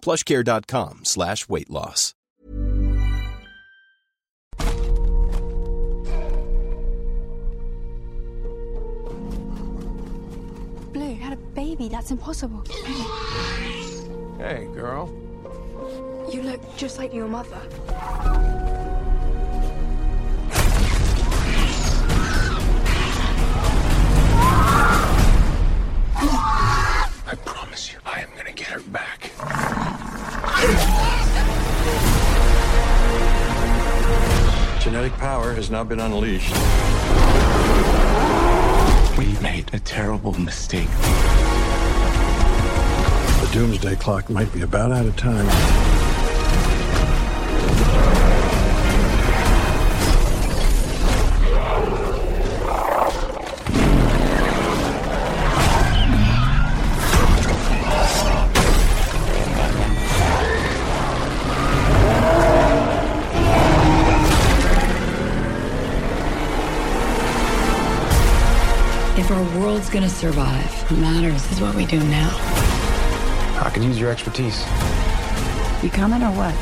plushcare.com slash weight loss. Blue had a baby. That's impossible. Hey, girl. You look just like your mother. I promise you, I am gonna get her back. Genetic power has now been unleashed. We've made a terrible mistake. The doomsday clock might be about out of time. Our world's gonna survive, what matters is what we do now. I could use your expertise. You coming or what?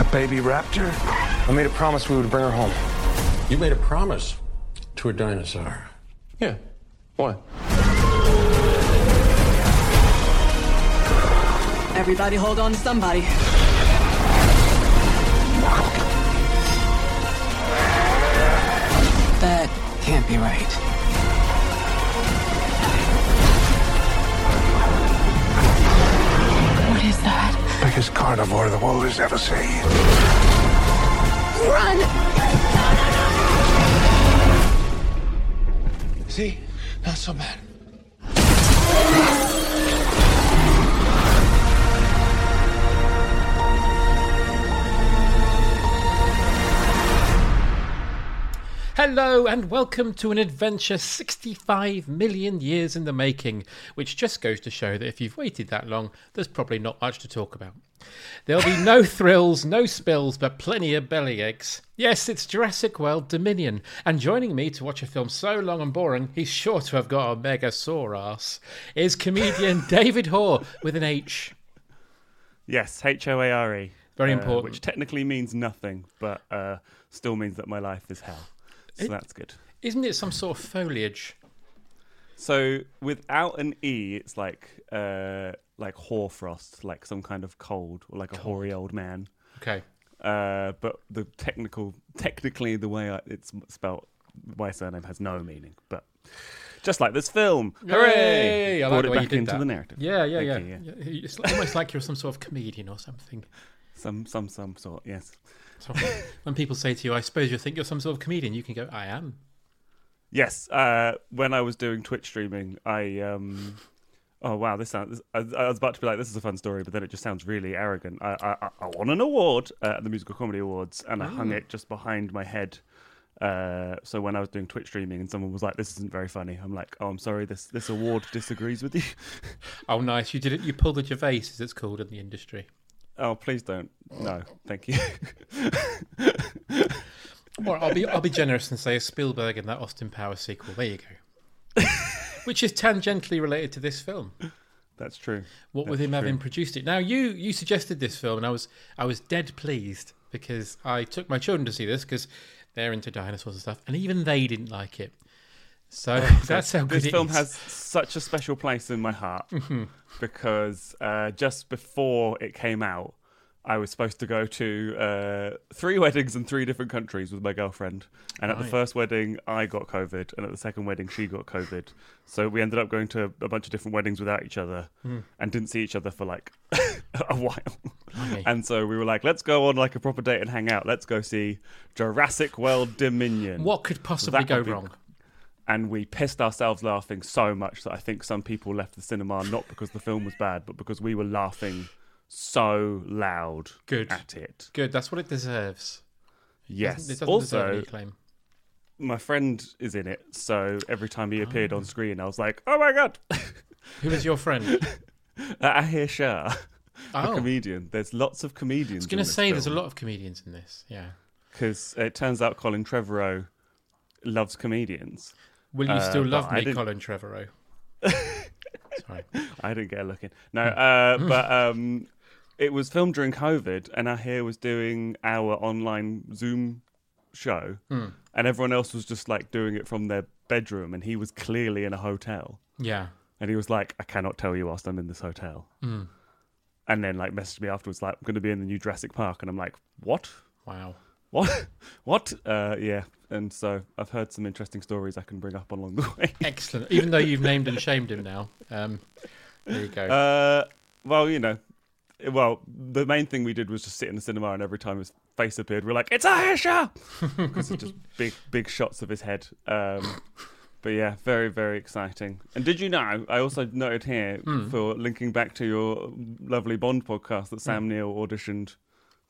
A baby raptor? I made a promise we would bring her home. You made a promise to a dinosaur. Yeah. What? Everybody hold on to somebody. That can't be right. Carnivore the world has ever seen. Run! See? Not so bad. Hello and welcome to an adventure 65 million years in the making, which just goes to show that if you've waited that long, there's probably not much to talk about. There'll be no thrills, no spills, but plenty of belly aches. Yes, it's Jurassic World Dominion, and joining me to watch a film so long and boring he's sure to have got a mega sore ass is comedian David Hoare with an H. Yes, H O A R E. Very uh, important. Which technically means nothing, but uh, still means that my life is hell. So It- that's good. Isn't it some sort of foliage? So without an E, it's like uh, like hoarfrost, like some kind of cold, or like a hoary old man. Okay. Uh, but the technical, technically, the way I, it's spelt, my surname has no meaning. But just like this film, hooray! Yay! I like Brought it back into that. the narrative. Yeah, yeah, yeah. You, Yeah, It's almost like you're some sort of comedian or something. Some, some, some sort. Yes. So when people say to you, "I suppose you think you're some sort of comedian," you can go, "I am." Yes, uh, when I was doing Twitch streaming, I um, oh wow, this sounds. I, I was about to be like, this is a fun story, but then it just sounds really arrogant. I I, I won an award uh, at the Musical Comedy Awards, and I hung Oh. it just behind my head. Uh, so when I was doing Twitch streaming, and someone was like, "This isn't very funny," I'm like, "Oh, I'm sorry. This this award disagrees with you." Oh, nice! You did it. You pulled the Gervais, as it's called in the industry. Oh, please don't. No, thank you. Or I'll be I'll be generous and say a Spielberg in that Austin Powers sequel. There you go. Which is tangentially related to this film. That's true. What with him true. having produced it. Now you you suggested this film, and I was I was dead pleased because I took my children to see this because they're into dinosaurs and stuff, and even they didn't like it. So that's how good this film is. has such a special place in my heart Mhm. because uh, just before it came out, I was supposed to go to uh, three weddings in three different countries with my girlfriend. And at the first wedding, I got COVID, and at the second wedding, she got COVID. So we ended up going to a bunch of different weddings without each other, and didn't see each other for like a while. Blimey. And so we were like, let's go on like a proper date and hang out. Let's go see Jurassic World Dominion. What could possibly That go be- wrong? And we pissed ourselves laughing so much that I think some people left the cinema not because the film was bad, but because we were laughing so loud Good. at it. Good. That's what it deserves. Yes. It doesn't deserve any also, claim. my friend is in it, so every time he appeared on ah. screen, I was like, "Oh my god, Who is your friend? Uh, Ahir Shah, a Oh, I comedian." There's lots of comedians. I was going to say there's a lot of comedians in this. Yeah. because it turns out Colin Trevorrow loves comedians. Will you Uh, still but love me, Colin Trevorrow? Sorry. I didn't get a look in. No, uh, but um, it was filmed during COVID, and Ahir was doing our online Zoom show, and everyone else was just like doing it from their bedroom, and he was clearly in a hotel, Yeah. and he was like, "I cannot tell you whilst I'm in this hotel," and then like messaged me afterwards, like, "I'm going to be in the new Jurassic Park," and I'm like, "What? Wow. What? what?" Uh, yeah, and so I've heard some interesting stories I can bring up along the way. Excellent. Even though you've named and shamed him now. Um, there you go. Uh, well, you know, well, the main thing we did was just sit in the cinema, and every time his face appeared, we are like, "It's Aisha," because it's just big, big shots of his head. Um, but yeah, very, very exciting. And did you know? I also noted here Hmm. for linking back to your lovely Bond podcast that Sam Neill auditioned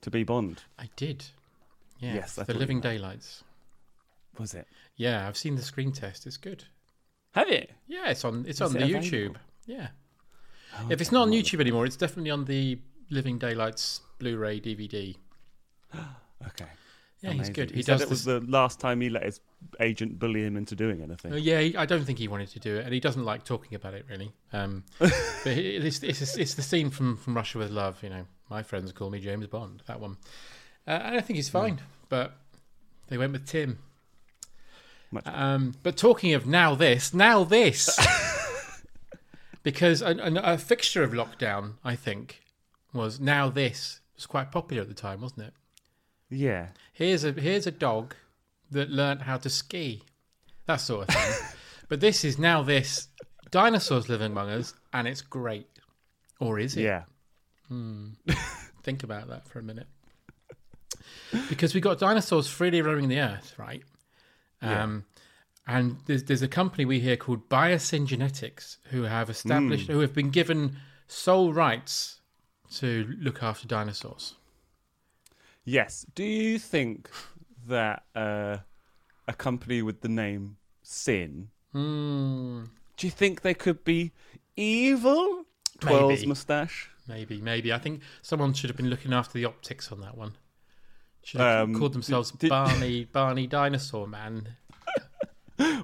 to be Bond. I did. Yeah. Yes, I The Living. Daylights. Was it? Yeah, I've seen the screen test. It's good. Have you? Yeah, it's on. It's Is on it the available? YouTube. Yeah. if it's not on YouTube anymore, it's definitely on the Living Daylights Blu-ray DVD. Okay. Yeah, he's good. He, He, said does it was this. the last time he let his agent bully him into doing anything. Uh, yeah, he, I don't think he wanted to do it, and he doesn't like talking about it really. Um, but it's, it's, it's the scene from, from Russia with Love. You know, my friends call me James Bond. That one, uh, and I think he's fine. But they went with Tim. Um, but talking of now this, now this, because a, a, a fixture of lockdown, I think, was now this. It was quite popular at the time, wasn't it? Yeah. Here's a here's a dog that learnt how to ski, that sort of thing. but this is now this dinosaurs living among us, and it's great, or is it? Yeah. Think about that for a minute. Because we've got dinosaurs freely roaming the earth, right? Um, And there's, there's a company we hear called Biosyn Genetics who have established, who have been given sole rights to look after dinosaurs. Yes. Do you think that uh, a company with the name Sin, Hmm, do you think they could be evil? Twirls Maybe. moustache. maybe, maybe. I think someone should have been looking after the optics on that one. Should have Um, called themselves did- Barney, Barney Dinosaur Man.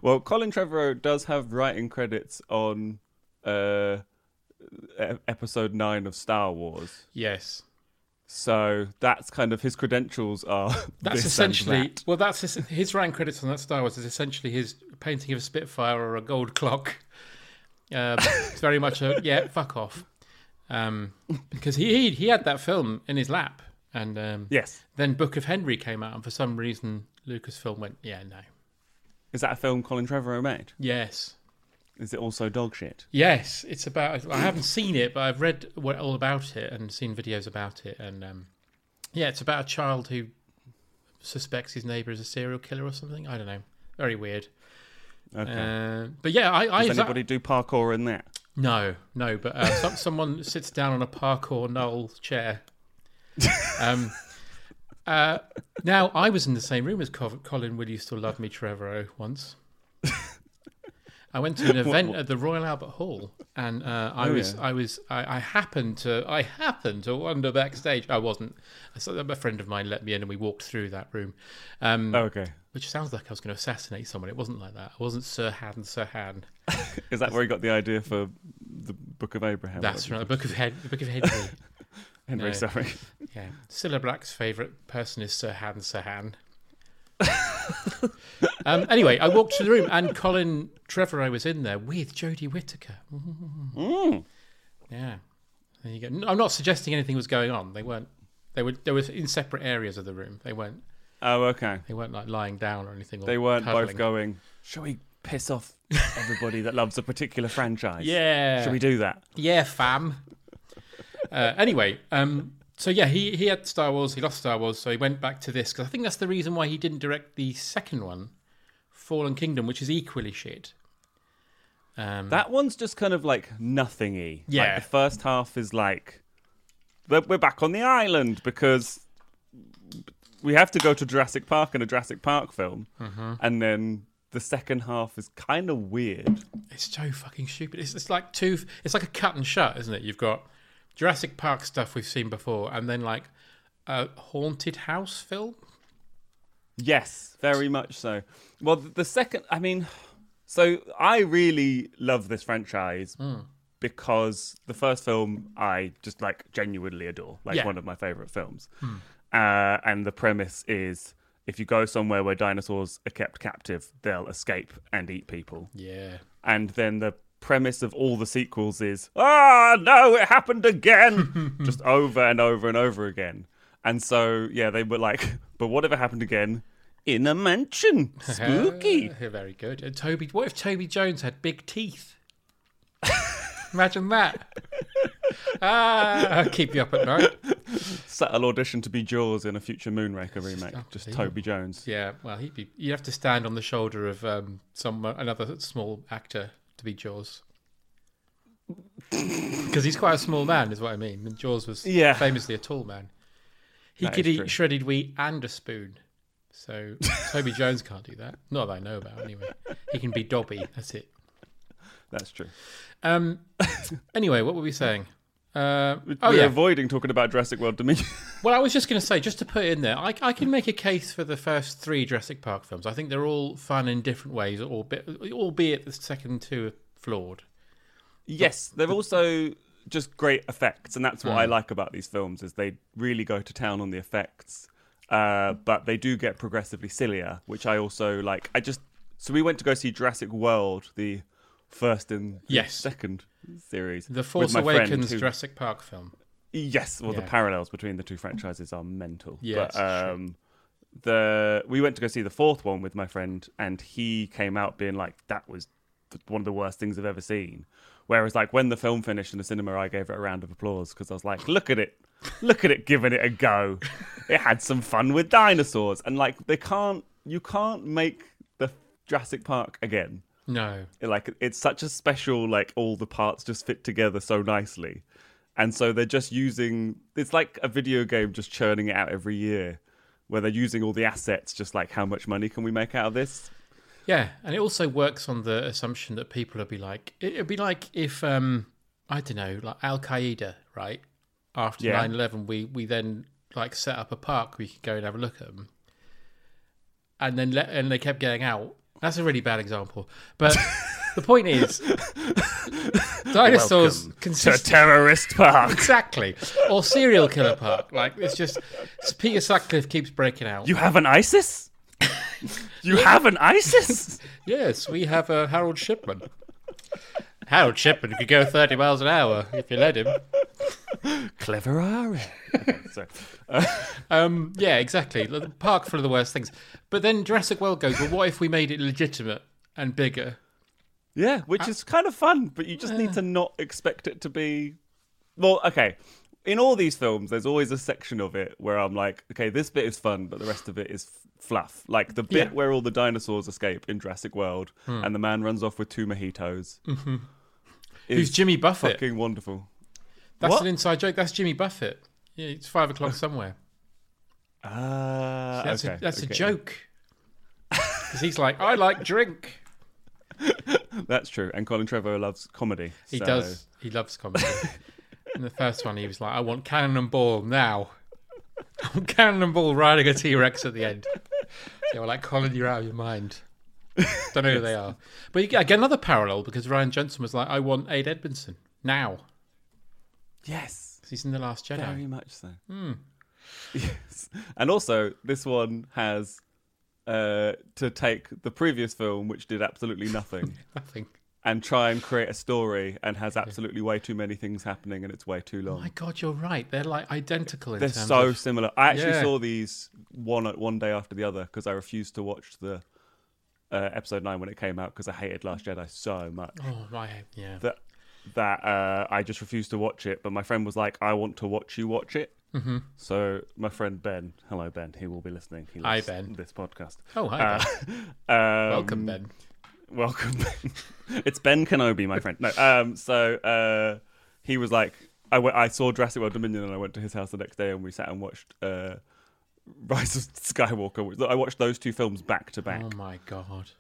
Well, Colin Trevorrow does have writing credits on uh, episode nine of Star Wars. Yes. So that's kind of his credentials are. That's essentially that. well. That's his, his rank credits on that Star Wars is essentially his painting of a Spitfire or a gold clock. Um, it's very much a yeah, fuck off, um, because he, he he had that film in his lap, and um, Yes. then Book of Henry came out, and for some reason Lucasfilm went, yeah, no, Is that a film Colin Trevorrow made? yes, Is it also dog shit? yes, it's about. I haven't seen it, but I've read what, all about it and seen videos about it, and um, yeah, it's about a child who suspects his neighbour is a serial killer or something. I don't know. Very weird. Okay. Uh, but yeah, I, I Does anybody do parkour in that? no, no, but uh, some, someone sits down on a parkour knoll chair. Um, uh, now I was in the same room as Colin. Will you still love me, Trevorrow? Once. I went to an event at the Royal Albert Hall, and uh, I Oh, was, yeah. I was, I, I happened to, I happened to wander backstage. I wasn't. So a friend of mine let me in, and we walked through that room. Um, Oh, okay. which sounds like I was going to assassinate someone. It wasn't like that. I wasn't Sirhan, Sir Han. Is that where he got the idea for the Book of Abraham? That's right. The Book of Head, the Book of Henry. Henry, no. sorry. yeah. Cilla Black's favourite person is Sirhan, Sir um, anyway, I walked to the room and Colin Trevorrow was in there with Jodie Whittaker. Mm. Yeah. There you go. I'm not suggesting anything was going on. They weren't They were they were in separate areas of the room. They weren't Oh, okay. they weren't like lying down or anything. Or They weren't cuddling. both going. Shall we piss off everybody that loves a particular franchise? Yeah. Shall we do that? Yeah, fam. Uh, anyway, um, so yeah, he he had Star Wars. He lost Star Wars, so he went back to this because I think that's the reason why he didn't direct the second one, Fallen Kingdom, which is equally shit. Um, That one's just kind of like nothingy. Yeah. Like the first half is like we're we're back on the island because we have to go to Jurassic Park in a Jurassic Park film, Mm-hmm. and then the second half is kind of weird. It's so fucking stupid. It's, it's like two. It's like a cut and shut, isn't it? You've got Jurassic Park stuff we've seen before, and then like a haunted house film. Yes, very much so. Well, the second, I mean, so I really love this franchise Hmm. because the first film I just like genuinely adore, like Yeah. one of my favorite films. Uh, and the premise is if you go somewhere where dinosaurs are kept captive, they'll escape and eat people. Yeah. And then the premise of all the sequels is, ah, no, it happened again, just over and over and over again. And so, yeah, they were like, but whatever happened again in a mansion? Spooky. Very good. And Toby, what if Toby Jones had big teeth? Imagine that. ah, keep you up at night. Subtle audition to be Jaws in a future Moonraker remake. Just unbelievable. Toby Jones. Yeah, well, he'd be. You'd have to stand on the shoulder of um, some another small actor to be Jaws. Because he's quite a small man, is what I mean. And Jaws was Yeah. famously a tall man. He That could eat true. shredded wheat and a spoon. So Toby Jones can't do that. Not that I know about, anyway. He can be Dobby. That's it. That's true. Um. Anyway, what were we saying? Uh, We're oh yeah. avoiding talking about Jurassic World Dominion. Well, I was just going to say, just to put it in there, I, I can make a case for the first three Jurassic Park films. I think they're all fun in different ways, albeit, albeit the second two are flawed. yes, they're also just great effects, and that's what. I like about these films is they really go to town on the effects, uh, but they do get progressively sillier, which I also like. I just so we went to go see Jurassic World, the first and the Yes. second series, The Force Awakens who- Jurassic Park film. Yes, well, the parallels between the two franchises are mental. Yes, but um, the we went to go see the fourth one with my friend, and he came out being like, "That was one of the worst things I've ever seen." Whereas, like when the film finished in the cinema, I gave it a round of applause because I was like, "Look at it, look at it, giving it a go. It had some fun with dinosaurs, and like they can't, you can't make the Jurassic Park again." No. like it's such a special like all the parts just fit together so nicely and so they're just using it's like a video game just churning it out every year where they're using all the assets just like how much money can we make out of this Yeah, and it also works on the assumption that people will be like, it would be like if, um, I don't know, like Al Qaeda, right? After Yeah. 9 11, we, we then like set up a park we could go and have a look at them. And then let, and they kept getting out. That's a really bad example. But the point is, dinosaurs Welcome to terrorist park exactly, or serial killer park. Like it's just Peter Sutcliffe keeps breaking out. you have an isis you have an isis Yes, we have a Harold Shipman. Harold Shipman could go 30 miles an hour if you let him. Clever are so Um, yeah, exactly. The park full of the worst things. But then Jurassic World goes, well, what if we made it legitimate and bigger? Yeah, which is kind of fun, but you just need to not expect it to be. Well, okay. In all these films, there's always a section of it where I'm like, okay, this bit is fun, but the rest of it is f- fluff. Like the bit Yeah. where all the dinosaurs escape in Jurassic World and the man runs off with two mojitos. Mm-hmm. Who's Jimmy Buffett? Fucking wonderful. That's What? an inside joke. That's Jimmy Buffett. Yeah, it's five o'clock somewhere. Ah, That's, okay, a, that's okay. a joke. Because he's like, I like drink. That's true. And Colin Trevorrow loves comedy. He so- does. He loves comedy. In the first one, he was like, I want Cannonball now. I want Cannonball riding a T Rex at the end. They were like, Colin, you're out of your mind. Don't know who they are. But you get again, another parallel because Rian Johnson was like, I want Ade Edmondson now. Yes. he's in The Last Jedi. Very much so. Hmm. Yes. And also, this one has uh, to take the previous film, which did absolutely nothing, I think. and try and create a story and has absolutely way too many things happening and it's way too Oh long. my god, you're right. They're like identical in They're so of. similar. I actually Yeah. saw these one one day after the other because I refused to watch the uh, episode nine when it came out because I hated Last Jedi so much Oh right, yeah. that that uh, I just refused to watch it. But my friend was like, "I want to watch you watch it." Mm-hmm. So my friend Ben, hello Ben, he will be listening. He Hi, Ben. This podcast. Oh hi, Uh, Ben. um, welcome Ben. Welcome. Ben. it's Ben Kenobi, my friend. No, um, so uh, he was like, I went, I saw Jurassic World Dominion, and I went to his house the next day, and we sat and watched uh, Rise of Skywalker. I watched those two films back to back, Oh my god.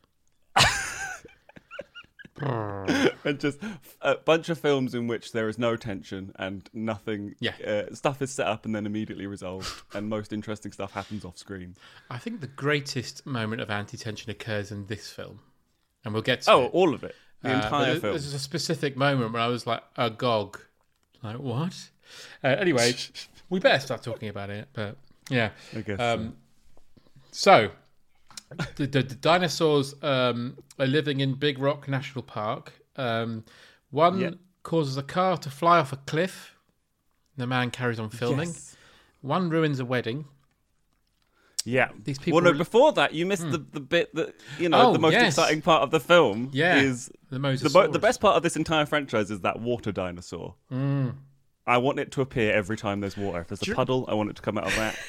and just a bunch of films in which there is no tension and nothing. Yeah. uh, stuff is set up and then immediately resolved, and most interesting stuff happens off screen. I think the greatest moment of anti-tension occurs in this film, and we'll get to Oh, it. all of it, the Uh, entire film. There's a specific moment where I was like agog, like what? Uh, anyway, we better start talking about it. But yeah, I guess. um, so the, the, the dinosaurs um, are living in Big Rock National Park. Um, one Yeah. causes a car to fly off a cliff. The man carries on filming. Yes. One ruins a wedding. Yeah, These people Well, no, before that, you missed the, the bit that you know Oh, the most yes. exciting part of the film. Yeah, is the the, the best part of this entire franchise is that water dinosaur. Mm. I want it to appear every time there's water. If there's a puddle, I want it to come out of that.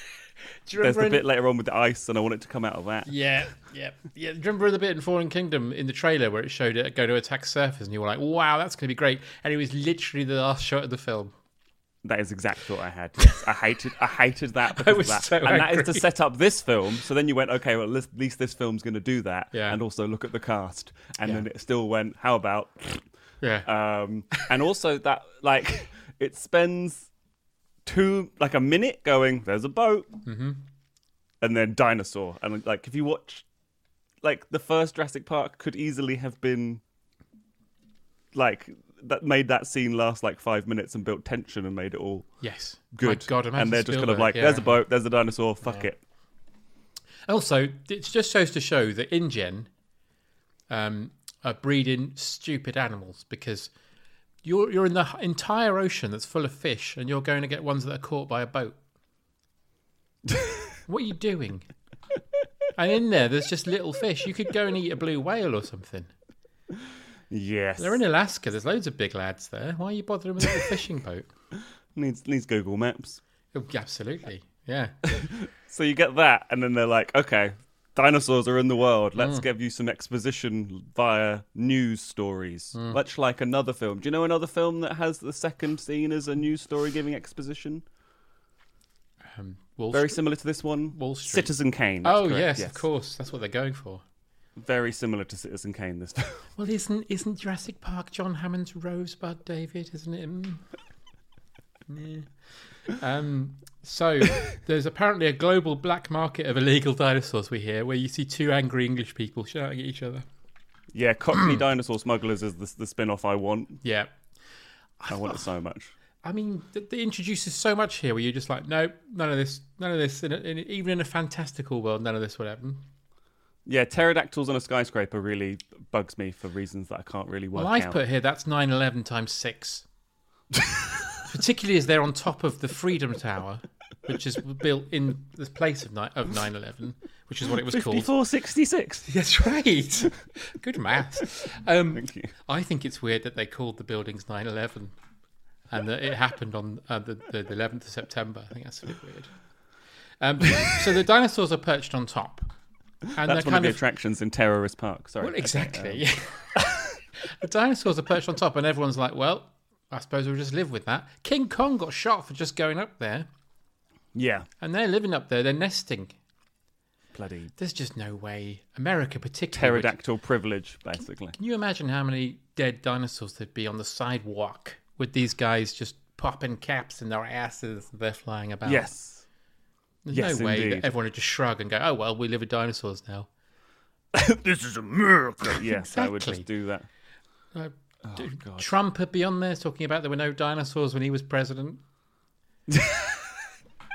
Do you There's remember the in- bit later on with the ice, and I want it to come out of that. Yeah, yeah, yeah. Do you remember the bit in Fallen Kingdom in the trailer where it showed it go to attack surface, and you were like, "Wow, that's going to be great," and it was literally the last shot of the film. That is exactly what I had. Yes, I hated. I hated that because was of that, so and that is to set up this film. So then you went, okay, well, at least this film's going to do that, Yeah. and also look at the cast, and Yeah. then it still went, how about Yeah, um, and also that like it spends two like a minute going there's a boat Mm-hmm. and then dinosaur and like if you watch like the first Jurassic Park could easily have been like that made that scene last like five minutes and built tension and made it all yes. good My God, and they're just kind of like yeah. there's a boat there's a dinosaur fuck it Also, it just shows to show that InGen um, are breeding stupid animals because you're you're in the entire ocean that's full of fish, and you're going to get ones that are caught by a boat. what are you doing? And in there, there's just little fish. You could go and eat a blue whale or something. yes They're in Alaska. There's loads of big lads there. Why are you bothering with a little fishing boat? needs needs Google Maps Oh, absolutely. Yeah. So you get that, and then they're like, okay, dinosaurs are in the world. Mm. Let's give you some exposition via news stories. Mm. Much like another film. Do you know another film that has the second scene as a news story giving exposition? Um, Very Street- similar to this one. Wall Street. Citizen Kane. Oh correct, yes, of course. That's what they're going for. Very similar to Citizen Kane. This film. Well, isn't isn't Jurassic Park John Hammond's Rosebud, David? Isn't it? Mm. Yeah. Um. So there's apparently a global black market of illegal dinosaurs. We hear where you see two angry English people shouting at each other. yeah, Cockney Dinosaur Smugglers is the, the spin off I want. Yeah. I want it so much. I mean, th- they introduces so much here where you're just like, nope, none of this, none of this. In a, in even in a fantastical world, none of this would happen. Yeah, pterodactyls on a skyscraper really bugs me for reasons that I can't really work Well, I've out. put here that's 9/11 times six. Particularly as they're on top of the Freedom Tower, which is built in the place of ni- of 9/11, which is what it was called. 5466. That's right. Good maths. Um, Thank you. I think it's weird that they called the buildings 9/11, and that it happened on uh, the, the the 11th of September. I think that's a bit weird. Um, so the dinosaurs are perched on top, and That's they're one of kind the of attractions in Terrorist Park. Sorry. well, Okay, exactly. um, the dinosaurs are perched on top, and everyone's like, "Well, I suppose we'll just live with that." King Kong got shot for just going up there, yeah. and they're living up there. They're nesting. Bloody There's just no way America, particularly. would- pterodactyl privilege, basically. Can you imagine how many dead dinosaurs there'd be on the sidewalk with these guys just popping caps in their asses? as They're flying about. Yes. There's yes, no way indeed. that everyone would just shrug and go, "Oh well, we live with dinosaurs now." this is America. Yes, I would just do that. Uh, Oh, d- God. Trump would be on there talking about there were no dinosaurs when he was president.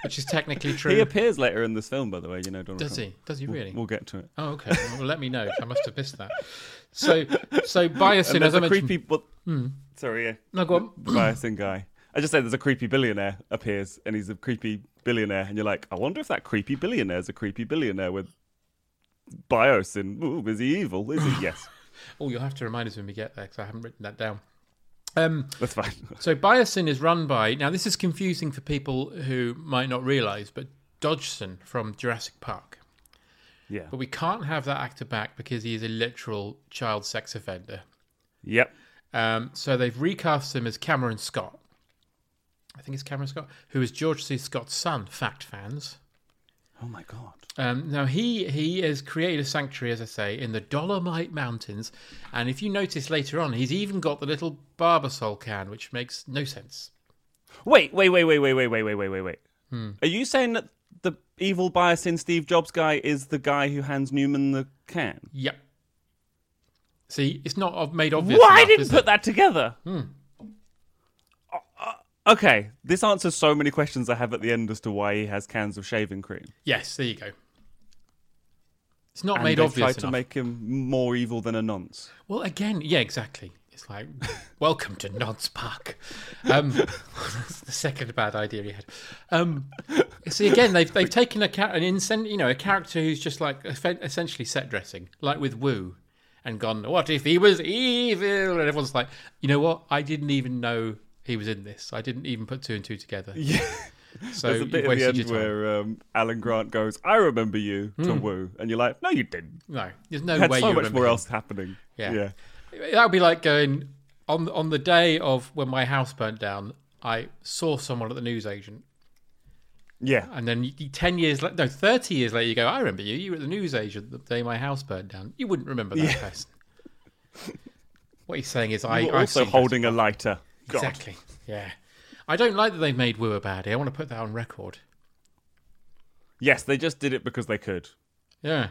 which is technically true. He appears later in this film, by the way. You know, Donald Does Trump. he? Does he really? We'll get to it. Oh, okay. Well, let me know. I must have missed that. So, so And as I a mentioned, creepy. Well, hmm. Sorry, yeah. no, go on. Biosyn guy. I just said there's a creepy billionaire appears, and he's a creepy billionaire, and you're like, I wonder if that creepy billionaire is a creepy billionaire with biosyn. Ooh, is he evil? Is he? Yes, Oh, you'll have to remind us when we get there because I haven't written that down. Um, that's fine. so Biosyn is run by now. This is confusing for people who might not realise, but Dodgson from Jurassic Park. Yeah. But we can't have that actor back because he is a literal child sex offender. Yep. Um, so they've recast him as Cameron Scott. I think it's Cameron Scott, who is George C. Scott's son. Fact fans. Oh my god. Um, now he he has created a sanctuary, as I say, in the Dolomite Mountains, and if you notice later on, he's even got the little Barbasol can, which makes no sense. Wait, wait, wait, wait, wait, wait, wait, wait, wait, wait, wait. Hmm. Are you saying that the evil Biosyn Steve Jobs guy is the guy who hands Newman the can? Yep. See, it's not ob- made obvious. Why enough, didn't is put it? that together? Uh, Okay, this answers so many questions I have at the end as to why he has cans of shaving cream. Yes, there you go. It's not and made they obvious tried to make him more evil than a nonce. Well, again, yeah, exactly. It's like, welcome to Nod's Park. Um, that's the second bad idea he had. Um, see, again, they've they've taken a an incen- you know, a character who's just like essentially set dressing, like with Wu, and gone. What if he was evil? And everyone's like, you know what? I didn't even know he was in this. I didn't even put two and two together. Yeah. So There's a bit at the end where um, Alan Grant goes, "I remember you" to Hmm. Wu, and you're like, "No, you didn't. no, there's no way You had way so you much more him. else happening." Yeah. yeah. That would be like going on on the day of when my house burnt down. I saw someone at the newsagent, Yeah. and then ten years later, no, thirty years later, you go, "I remember you. You were at the newsagent the day my house burned down." You wouldn't remember that person. What he's saying is, I You were also holding a lighter. God. exactly. Yeah, I don't like that they've made Wu a baddie. I want to put that on record. Yes, they just did it because they could, Yeah,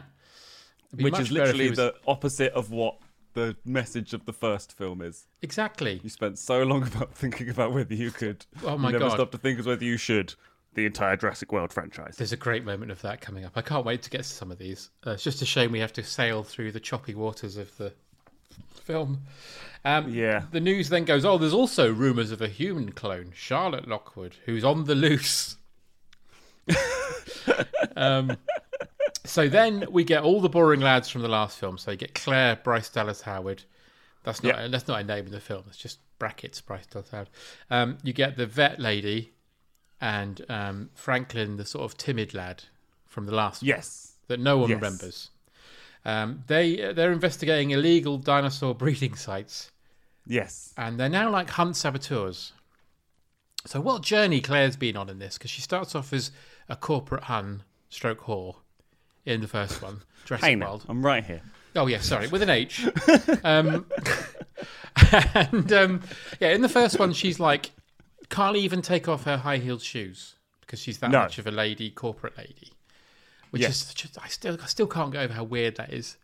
which is better if he literally was- the opposite of what the message of the first film is. exactly. You spent so long about thinking about whether you could. Oh my you never God. stopped to think as whether you should. The entire Jurassic World franchise. There's a great moment of that coming up. I can't wait to get to some of these. Uh, it's just a shame we have to sail through the choppy waters of the film. Um, Yeah. The news then goes, oh, there's also rumours of a human clone, Charlotte Lockwood, who's on the loose. um, so then we get all the boring lads from the last film. So you get Claire, Bryce Dallas Howard. That's not Yeah. that's not a name in the film. It's just brackets Bryce Dallas Howard. Um, you get the vet lady and um, Franklin, the sort of timid lad from the last one Yes. that no one Yes. remembers. Um, they they're investigating illegal dinosaur breeding sites, Yes. and they're now like hunt saboteurs. So what journey Claire's been on in this? Because she starts off as a corporate hun stroke whore in the first one, Jurassic Hey World. I'm right here. Oh yeah, sorry, with an H. um, and um, yeah, in the first one, she's like can't even take off her high heeled shoes because she's that No. much of a lady, corporate lady. Which Yes. is just, I still I still can't get over how weird that is.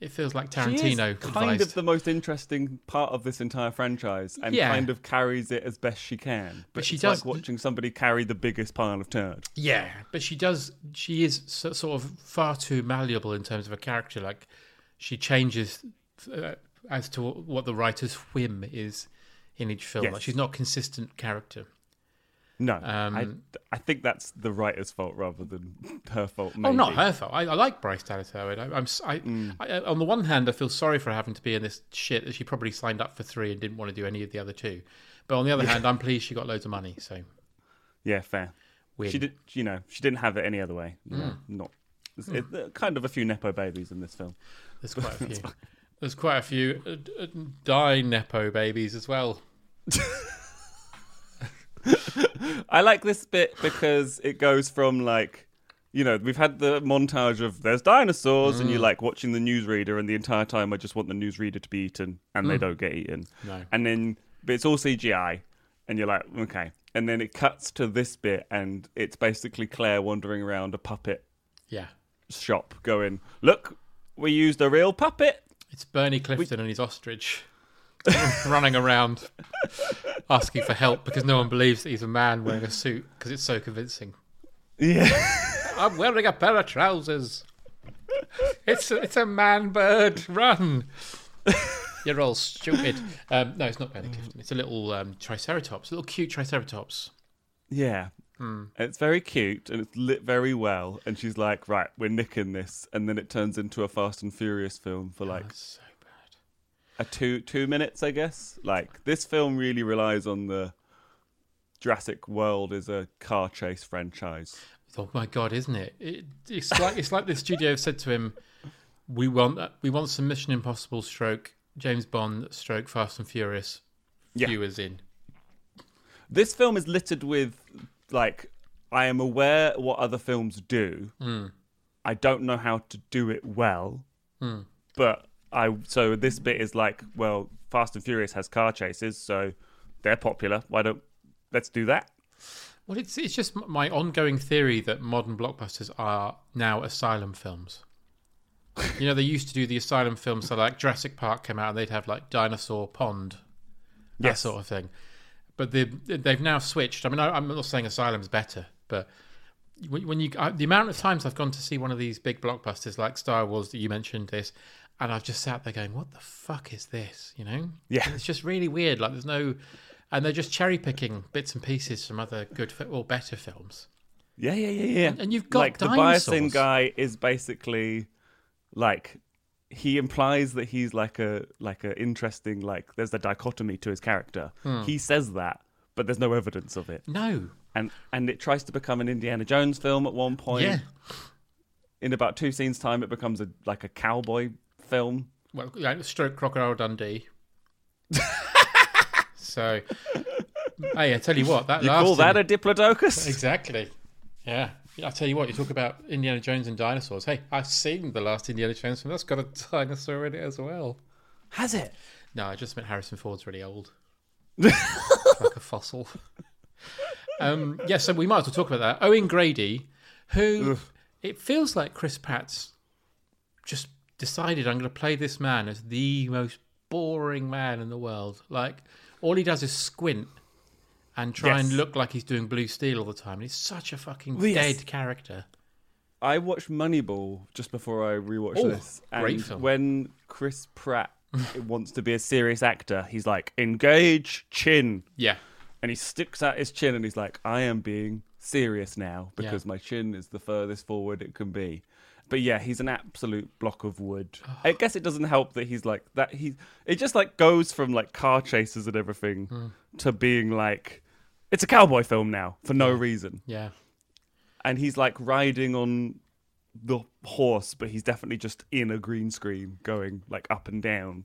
It feels like She Tarantino kind advised. of the most interesting part of this entire franchise, and Yeah. kind of carries it as best she can. But, she it's does- like watching somebody carry the biggest pile of turd. Yeah, but she does. She is so, sort of far too malleable in terms of a character. Like she changes uh, as to what the writer's whim is in each film. Like she's not a consistent character. No, Um, I, I think that's the writer's fault rather than her fault. Oh, not her fault. I, I like Bryce Dallas Howard. I, I, Mm. I- on the one hand, I feel sorry for having to be in this shit that she probably signed up for three and didn't want to do any of the other two. But on the other hand, I'm pleased she got loads of money. So Yeah, fair. win. She did, you know, she didn't have it any other way. You Mm. not it, uh, kind of a few nepo babies in this film. There's quite a few. There's quite a few uh, uh, die nepo babies as well. I like this bit because it goes from like, you know, we've had the montage of there's dinosaurs, and you're Mm. like watching the newsreader, and the entire time I just want the newsreader to be eaten, and they Mm. don't get eaten. No. And then, but it's all CGI, and you're like, okay. And then it cuts to this bit, and it's basically Claire wandering around a puppet Yeah. shop, going, "Look, we used a real puppet." It's Bernie Clifton and his ostrich running around asking for help because no one believes that he's a man wearing a suit because it's so convincing. Yeah. I'm wearing a pair of trousers. It's a, it's a man bird. Run. You're all stupid. Um, no, it's not Benny Clifton. It's a little um, triceratops, a little cute triceratops. Yeah. It's very cute and it's lit very well. And she's like, right, we're nicking this. And then it turns into a Fast and Furious film for like So bad. A two two minutes, I guess. Like this film really relies on the Jurassic World is a car chase franchise. Oh my god, isn't it? it it's like it's like the studio said to him, "We want we want some Mission Impossible stroke James Bond stroke Fast and Furious Yeah. viewers in." This film is littered with like I am aware what other films do. Hmm. I don't know how to do it well. Hmm. But I so this bit is like, well, Fast and Furious has car chases, so they're popular. Why don't let's do that? Well, it's it's just my ongoing theory that modern blockbusters are now asylum films. you know, they used to do the asylum films, so like Jurassic Park came out, and they'd have like Dinosaur Pond, that Yes. sort of thing. But they they've now switched. I mean, I, I'm not saying asylum's better, but when, when you I, the amount of times I've gone to see one of these big blockbusters like Star Wars that you mentioned this, and I've just sat there going, "What the fuck is this?" You know? Yeah. And it's just really weird. Like there's no, and they're just cherry picking bits and pieces from other good fi- or better films. Yeah, yeah, yeah, yeah. And you've got like the dinosaurs. biosyn guy is basically like he implies that he's like a like a interesting like there's a dichotomy to his character. Hmm. He says that, but there's no evidence of it. No. And and it tries to become an Indiana Jones film at one point. Yeah. In about two scenes time, it becomes a like a cowboy film. Well, yeah, stroke Crocodile Dundee. so, hey, I tell you what, that You last call that a diplodocus? exactly. Yeah. I tell you what, you talk about Indiana Jones and dinosaurs. Hey, I've seen the last Indiana Jones film. That's got a dinosaur in it as well. Has it? No, I just meant Harrison Ford's really old, like a fossil. Um, yeah, so we might as well talk about that. Owen Grady, who it feels like Chris Pratt's just decided I'm going to play this man as the most boring man in the world. Like all he does is squint and try and look like he's doing Blue Steel all the time. And he's such a fucking Well, yes. dead character. I watched Moneyball just before I rewatched Oh, this. And great film. when Chris Pratt wants to be a serious actor, he's like, engage chin. Yeah, And he sticks out his chin and he's like, I am being serious now because my chin is the furthest forward it can be. But yeah, he's an absolute block of wood. I guess it doesn't help that he's like that. He it just like goes from like car chases and everything Hmm. to being like it's a cowboy film now for no reason yeah. and he's like riding on the horse, but he's definitely just in a green screen going like up and down,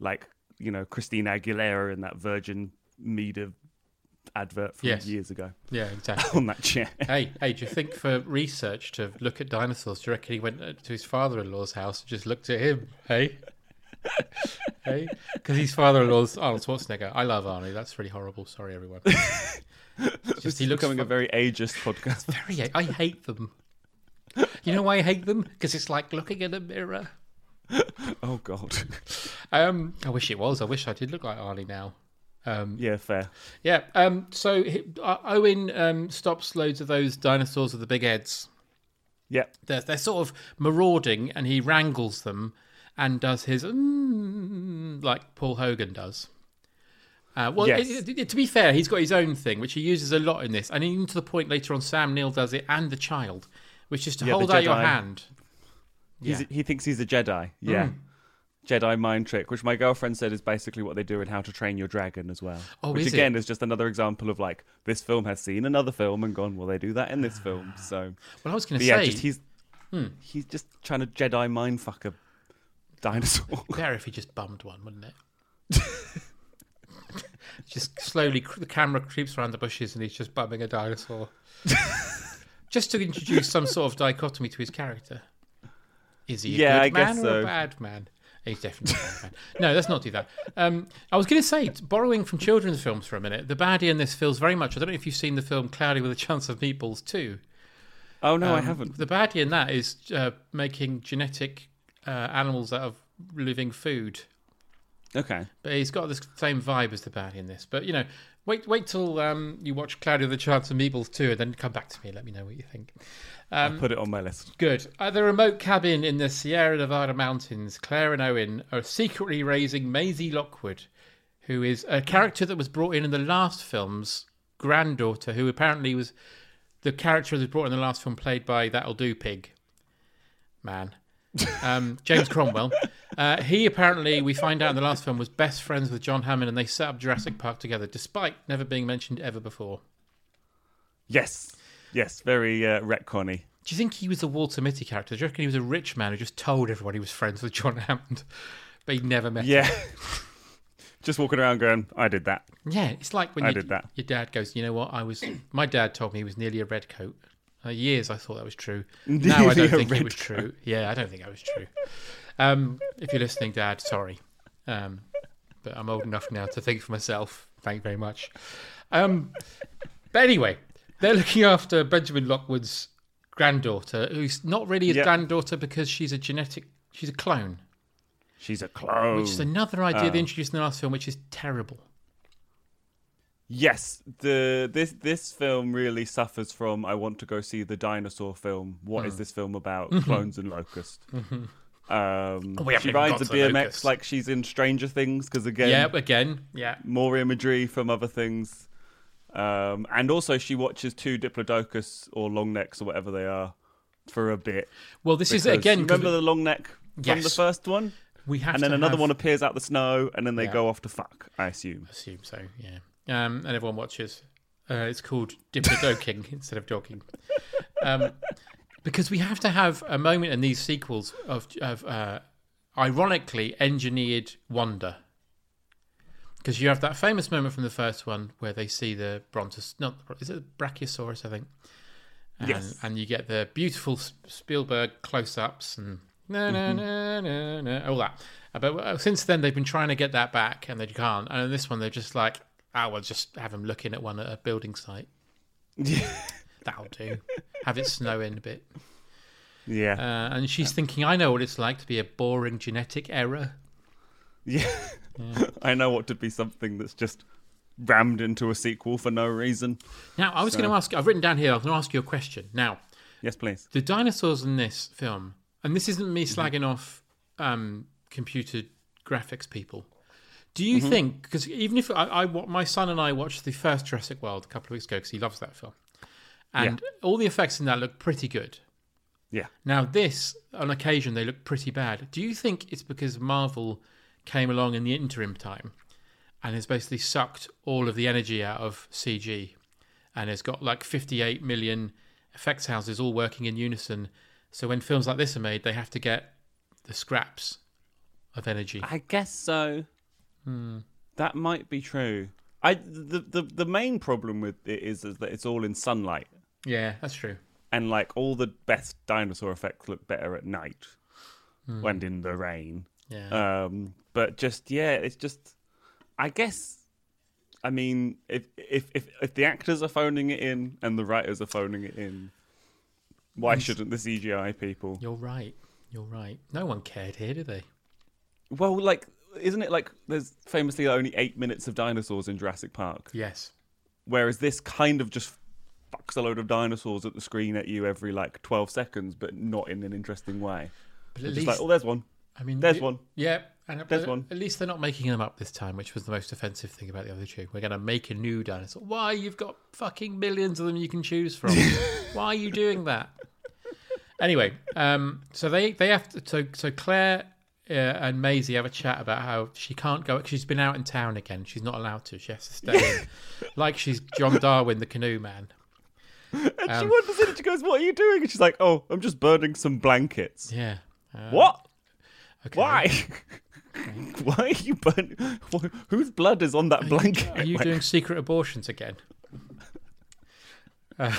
like you know Christina Aguilera in that Virgin Media advert from Yes. years ago Yeah, exactly. on that chair. hey, hey, do you think for research to look at dinosaurs, do you reckon he went uh, to his father-in-law's house and just looked at him? Hey, hey, because his father-in-law's Arnold Schwarzenegger. I love Arnie. That's really horrible. Sorry, everyone. This just is becoming a very ageist podcast. very. I hate them. You know why I hate them? Because it's like looking in a mirror. oh god, Um, I wish it was. I wish I did look like Arnie now. Um, yeah, fair. yeah. Um, so he- uh, Owen um, stops loads of those dinosaurs with the big heads. Yeah, they're, they're sort of marauding and he wrangles them and does his mm, like Paul Hogan does. Uh, well, Yes. it- it- to be fair, he's got his own thing, which he uses a lot in this, and even to the point later on, Sam Neill does it, and the child, which is to Yeah, hold out your Jedi. hand. he's, Yeah. he thinks he's a Jedi. Yeah. Mm. Jedi mind trick, which my girlfriend said is basically what they do in How to Train Your Dragon as well. Oh, which is again is just another example of like this film has seen another film and gone, well, they do that in this film. Ah. So Well, I was going to yeah, say, just he's hmm. he's just trying to Jedi mind fuck a dinosaur. better if he just bummed one, wouldn't it? just slowly, the camera creeps around the bushes, and he's just bumming a dinosaur, just to introduce some sort of dichotomy to his character. Is he a Yeah, good I man or so. a bad man? He's definitely a bad man. No, let's not do that. Um, I was going to say, borrowing from children's films for a minute, the baddie in this feels very much. I don't know if you've seen the film Cloudy with a Chance of Meatballs too. oh no, I Um, haven't. The baddie in that is uh, making genetic uh, animals out of living food. Okay. but he's got the same vibe as the baddie in this. But you know, wait wait till um, you watch Cloudy a Chance of Meatballs too, and then come back to me and let me know what you think. I'll put it on my list. Good. At the remote cabin in the Sierra Nevada mountains, Claire and Owen are secretly raising Maisie Lockwood, who is a character that was brought in in the last film's granddaughter, who apparently was the character that was brought in the last film, played by that'll do pig man, um, James Cromwell. Uh, he apparently, we find out in the last film, was best friends with John Hammond, and they set up Jurassic Park together, despite never being mentioned ever before. Yes. Yes. Very uh, retconny. Do you think he was a Walter Mitty character? Do you reckon he was a rich man who just told everyone he was friends with John Hammond, but he never met him? Yeah. Just walking around going, I did that. Yeah, it's like when I you, did that. your dad goes, you know what? I was. My dad told me he was nearly a redcoat. Uh, years I thought that was true. Now I don't think it was true. Yeah, I don't think that was true. Um, if you're listening, Dad, sorry, um, but I'm old enough now to think for myself. Thank you very much. Um, but anyway, they're looking after Benjamin Lockwood's granddaughter, who's not really his Yeah. granddaughter because she's a genetic. She's a clone, She's a clone. which is another idea they introduced in the last film, which is terrible. Yes, the this this film really suffers from. I want to go see the dinosaur film. What is this film about? Clones and locusts. Um. We haven't she rides a to the BMX locusts. like she's in Stranger Things because again, yeah, again, yeah. more imagery from other things. Um, and also, she watches two Diplodocus or long necks or whatever they are for a bit. Well, this is again. you 'cause remember the long neck from the first one, we have and then another have- one appears out the snow, and then they Yeah. go off to fuck. I assume. assume so, yeah. Um, and everyone watches. Uh, it's called diplodoking instead of dogging. Um, because we have to have a moment in these sequels of, of uh, ironically engineered wonder. Because you have that famous moment from the first one where they see the brontos, not is it the Brachiosaurus, I think. And, Yes. and you get the beautiful Spielberg close-ups and no, no, Mm-hmm. no, no, no, all that. Uh, But uh, since then, they've been trying to get that back, and they can't. And in this one, they're just like, "Oh, we'll just have them looking at one at a building site. That'll do. Have it snow in a bit." Yeah. Uh, and she's thinking, "I know what it's like to be a boring genetic error." Yeah. I know what to be something that's just rammed into a sequel for no reason. Now, I was So- going to ask. I've written down here. I was going to ask you a question. Now, Yes, please. the dinosaurs in this film, and this isn't me slagging off um, computer graphics people. Do you think? Because even if I, I, my son and I watched the first Jurassic World a couple of weeks ago because he loves that film, and all the effects in that look pretty good. Yeah. Now, this on occasion they look pretty bad. Do you think it's because Marvel came along in the interim time and has basically sucked all of the energy out of CG and has got like 58 million effects houses all working in unison? So when films like this are made, they have to get the scraps of energy. I guess so. Hmm. That might be true. I the, the the main problem with it is is that it's all in sunlight, Yeah, that's true. and like all the best dinosaur effects look better at night when in the rain. Yeah. Um, but just yeah, it's just. I guess. I mean, if if if if the actors are phoning it in and the writers are phoning it in, why shouldn't the CGI people? You're right. You're right. No one cared here, did they? Well, like, isn't it like there's famously only eight minutes of dinosaurs in Jurassic Park, Yes. whereas this kind of just a load of dinosaurs at the screen at you every like twelve seconds, but not in an interesting way. But at just least, like, oh, there's one. I mean, there's the- one. Yeah, and There's but one. At least they're not making them up this time, which was the most offensive thing about the other two. We're going to make a new dinosaur. Why? You've got fucking millions of them you can choose from. Why are you doing that? Anyway, um, so they they have to. So so Claire uh, and Maisie have a chat about how she can't go. She's been out in town again. She's not allowed to. She has to stay like she's John Darwin, the canoe man. And she Um, wanders in and she goes, "What are you doing?" And she's like, "Oh, I'm just burning some blankets." Yeah. Uh, What? okay. Why? Why are you burning? wh- Whose blood is on that blanket? Are you Like, doing secret abortions again? Uh,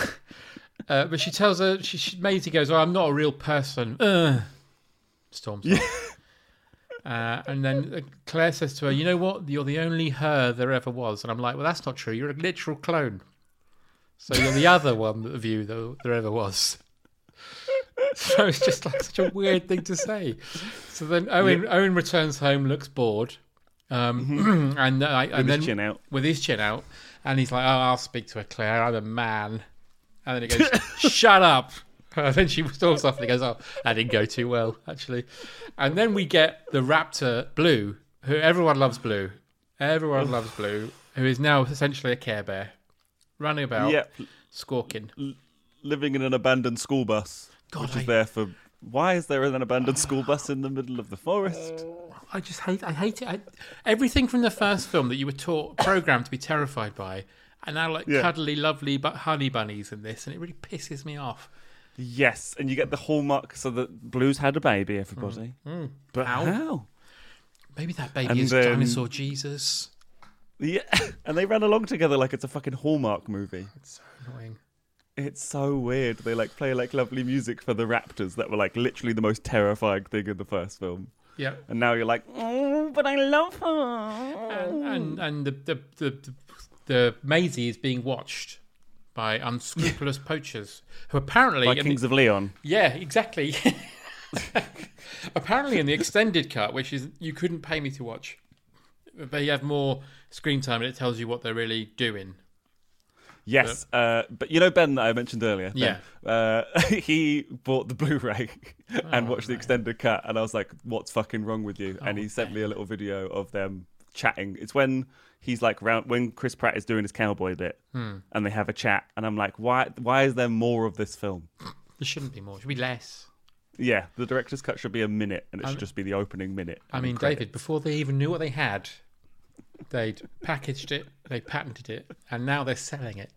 uh, but she tells her, she, she, Maisie goes, Oh, I'm not a real person. Uh, storms off. Uh, and then uh, Claire says to her, You know what? You're the only her there ever was. And I'm like, Well, that's not true. You're a literal clone. So you're the other one of you that there ever was. So it's just like such a weird thing to say. So then Owen Owen returns home, looks bored, Um, and I, and his then chin out. with his chin out, and he's like, "Oh, I'll speak to her, Claire. I'm a man." And then he goes, "Shut up." And then she storms off and he goes, "Oh, that didn't go too well, actually." And then we get the Raptor Blue, who everyone loves Blue. Everyone loves Blue, who is now essentially a Care Bear, running about, yep. squawking. living in an abandoned school bus, God, which is there for. Why is there an abandoned school bus in the middle of the forest? Oh, I just hate. I hate it. I, everything from the first film that you were taught, programmed to be terrified by, and now like Yeah. cuddly, lovely, but honey bunnies in this, and it really pisses me off. Yes, and you get the hallmark. So that Blue's had a baby, everybody. Mm. Mm. But How? how? Maybe that baby And is dinosaur Jesus. Yeah, and they ran along together like it's a fucking Hallmark movie. It's so annoying. It's so weird. They like play like lovely music for the Raptors that were like literally the most terrifying thing in the first film. Yeah, And now you're like, oh, but I love her. and and, and the, the the the the Maisie is being watched by unscrupulous poachers who apparently By in the- Kings of Leon. Yeah, exactly. Apparently, in the extended cut, which is you couldn't pay me to watch, they have more screen time and it tells you what they're really doing. Yes, uh, but you know Ben that I mentioned earlier. Ben, uh, he bought the Blu-ray and watched the extended cut, and I was like, "What's fucking wrong with you?" and he sent me a little video of them chatting. It's when he's like round when Chris Pratt is doing his cowboy bit, and they have a chat, and I'm like, "Why? Why is there more of this film?" There shouldn't be more. It should be less. Yeah, the director's cut should be a minute, and it should just be the opening minute. I mean. David, before they even knew what they had, they'd packaged it, they patented it, and now they're selling it.